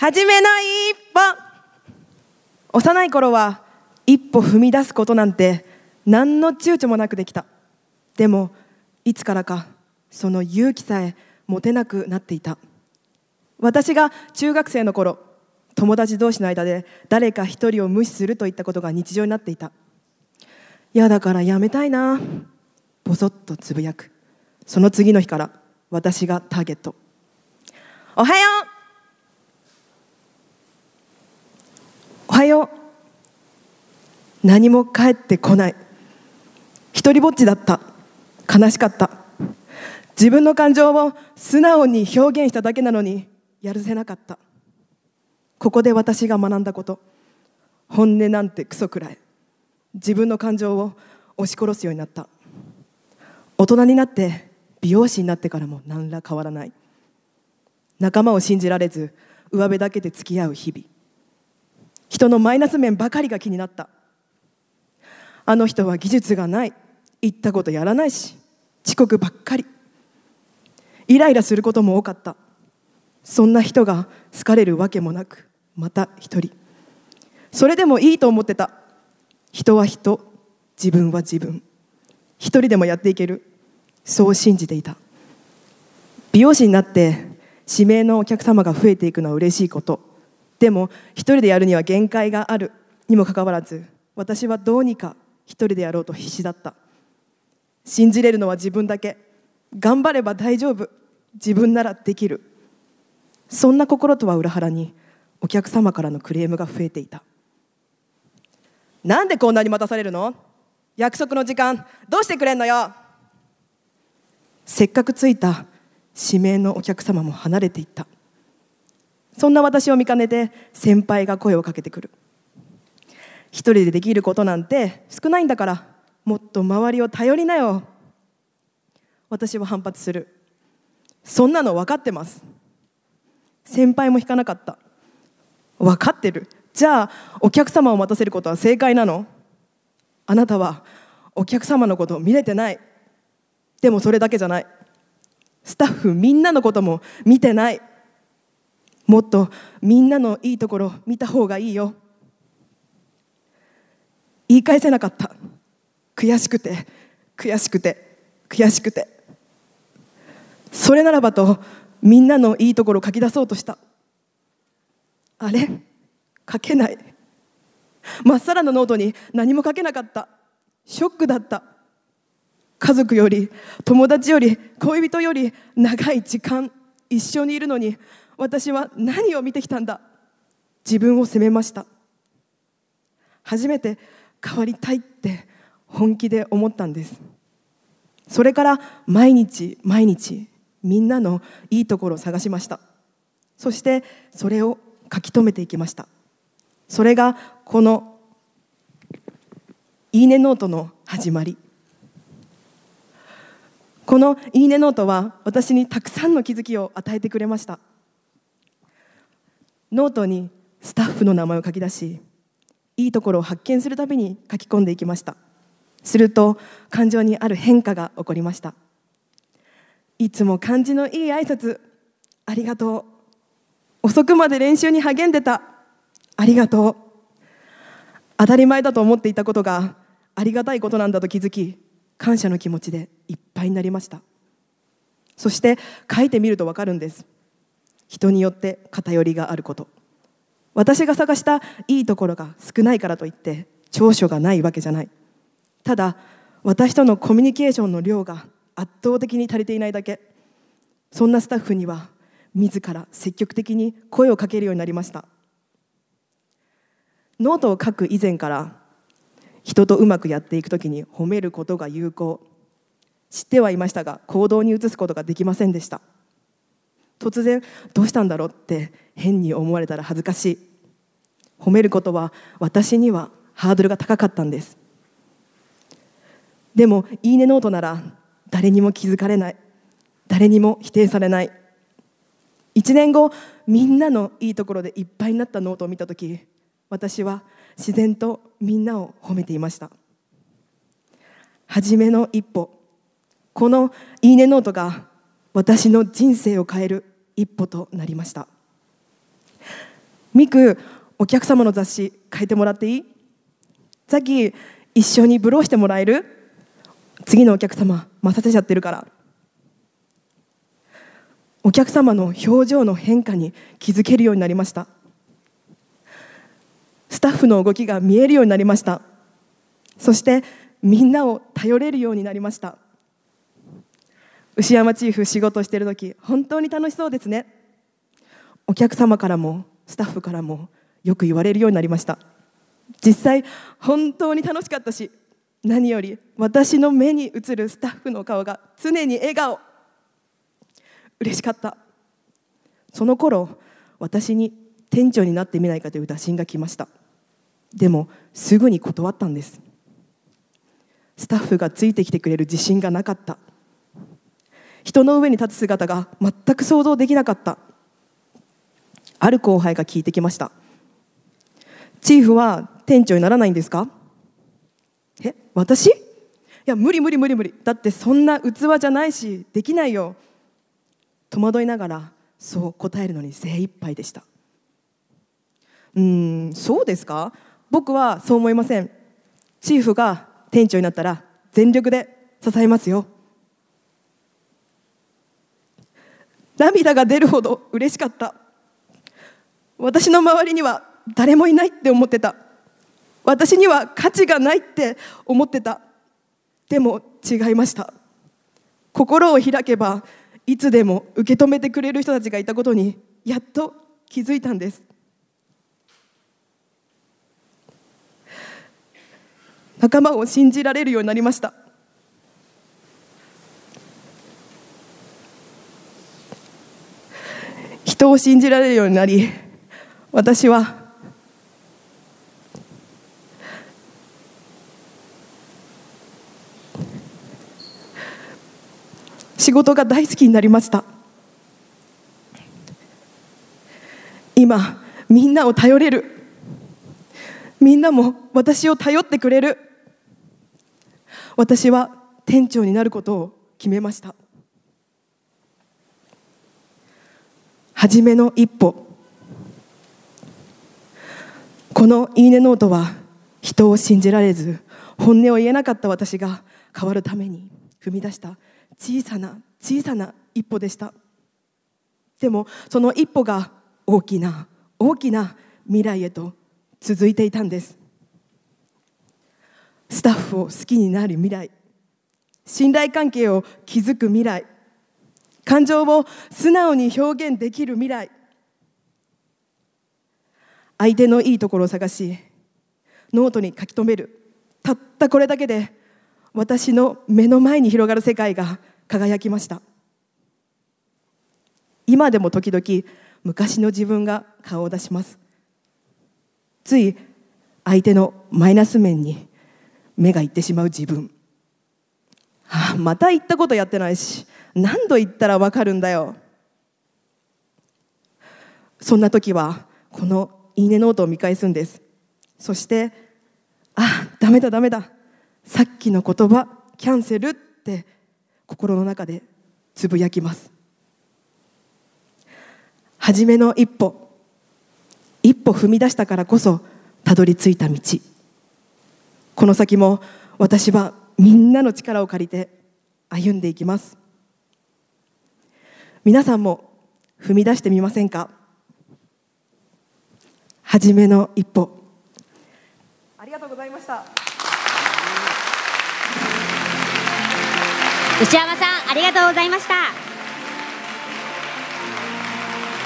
初めの一歩。幼い頃は一歩踏み出すことなんて何の躊躇もなくできた。でもいつからかその勇気さえ持てなくなっていた。私が中学生の頃友達同士の間で誰か一人を無視するといったことが日常になっていた。嫌だからやめたいな。ぼそっとつぶやく。その次の日から私がターゲット。おはよう。はよう。何も帰ってこない。一りぼっちだった。悲しかった。自分の感情を素直に表現しただけなのにやるせなかった。ここで私が学んだこと。本音なんてクソくらい。自分の感情を押し殺すようになった。大人になって美容師になってからも何ら変わらない。仲間を信じられず上辺だけで付き合う日々。人のマイナス面ばかりが気になった。あの人は技術がない。言ったことやらないし。遅刻ばっかり。イライラすることも多かった。そんな人が好かれるわけもなくまた一人。それでもいいと思ってた。人は人自分は自分。一人でもやっていける。そう信じていた。美容師になって指名のお客様が増えていくのは嬉しいこと。でも一人でやるには限界があるにもかかわらず私はどうにか一人でやろうと必死だった。信じれるのは自分だけ。頑張れば大丈夫。自分ならできる。そんな心とは裏腹にお客様からのクレームが増えていた。なんでこんなに待たされるの？約束の時間どうしてくれんのよ？せっかく着いた指名のお客様も離れていった。そんな私を見かねて先輩が声をかけてくる。一人でできることなんて少ないんだからもっと周りを頼りなよ。私は反発する。そんなの分かってます。先輩も引かなかった。分かってる。じゃあお客様を待たせることは正解なの。あなたはお客様のことを見れてない。でもそれだけじゃない。スタッフみんなのことも見てない。もっとみんなのいいところ見た方がいいよ。言い返せなかった。悔しくて悔しくて悔しくて。それならばとみんなのいいところ書き出そうとした。あれ？書けない。まっさらなノートに何も書けなかった。ショックだった。家族より友達より恋人より長い時間一緒にいるのに私は何を見てきたんだ？自分を責めました。初めて変わりたいって本気で思ったんです。それから毎日毎日みんなのいいところを探しました。そしてそれを書き留めていきました。それがこの「いいねノート」の始まり。この「いいねノート」は私にたくさんの気づきを与えてくれました。ノートにスタッフの名前を書き出しいいところを発見するたびに書き込んでいきました。すると感情にある変化が起こりました。いつも感じのいい挨拶ありがとう。遅くまで練習に励んでたありがとう。当たり前だと思っていたことがありがたいことなんだと気づき感謝の気持ちでいっぱいになりました。そして書いてみると分かるんです。人によって偏りがあること。私が探したいいところが少ないからといって長所がないわけじゃない。ただ私とのコミュニケーションの量が圧倒的に足りていないだけ。そんなスタッフには自ら積極的に声をかけるようになりました。ノートを書く以前から人とうまくやっていくときに褒めることが有効。知ってはいましたが行動に移すことができませんでした。突然どうしたんだろうって変に思われたら恥ずかしい。褒めることは私にはハードルが高かったんです。でも「いいねノート」なら誰にも気づかれない。誰にも否定されない。1年後みんなのいいところでいっぱいになったノートを見た時私は自然とみんなを褒めていました。初めの一歩この「いいねノート」が私の人生を変える一歩となりました。ミクお客様の雑誌書いてもらっていい？さっき一緒にブローしてもらえる？次のお客様待たせちゃってるから。お客様の表情の変化に気づけるようになりました。スタッフの動きが見えるようになりました。そしてみんなを頼れるようになりました。牛山チーフ仕事してる時本当に楽しそうですね。お客様からもスタッフからもよく言われるようになりました。実際本当に楽しかったし何より私の目に映るスタッフの顔が常に笑顔。嬉しかった。その頃私に店長になってみないかという打診が来ました。でもすぐに断ったんです。スタッフがついてきてくれる自信がなかった。人の上に立つ姿が全く想像できなかった。ある後輩が聞いてきました。チーフは店長にならないんですか？え私？いや無理無理無理無理。だってそんな器じゃないしできないよ。戸惑いながらそう答えるのに精一杯でした。うんそうですか？僕はそう思いません。チーフが店長になったら全力で支えますよ。涙が出るほど嬉しかった。私の周りには誰もいないって思ってた。私には価値がないって思ってた。でも違いました。心を開けばいつでも受け止めてくれる人たちがいたことにやっと気づいたんです。仲間を信じられるようになりました。人を信じられるようになり私は仕事が大好きになりました。今みんなを頼れる。みんなも私を頼ってくれる。私は店長になることを決めました。初めの一歩。このいいねノートは人を信じられず本音を言えなかった私が変わるために踏み出した小さな小さな一歩でした。でもその一歩が大きな大きな未来へと続いていたんです。スタッフを好きになる未来信頼関係を築く未来感情を素直に表現できる未来。相手のいいところを探しノートに書き留める。たったこれだけで私の目の前に広がる世界が輝きました。今でも時々昔の自分が顔を出します。つい相手のマイナス面に目がいってしまう自分、はあ、また言ったことやってないし。何度言ったら分かるんだよ。そんな時はこのいいねノートを見返すんです。そしてあダメだダメだ。さっきの言葉キャンセルって心の中でつぶやきます。初めの一歩一歩踏み出したからこそたどり着いた道。この先も私はみんなの力を借りて歩んでいきます。皆さんも踏み出してみませんか？初めの一歩。ありがとうございました。牛山さんありがとうございました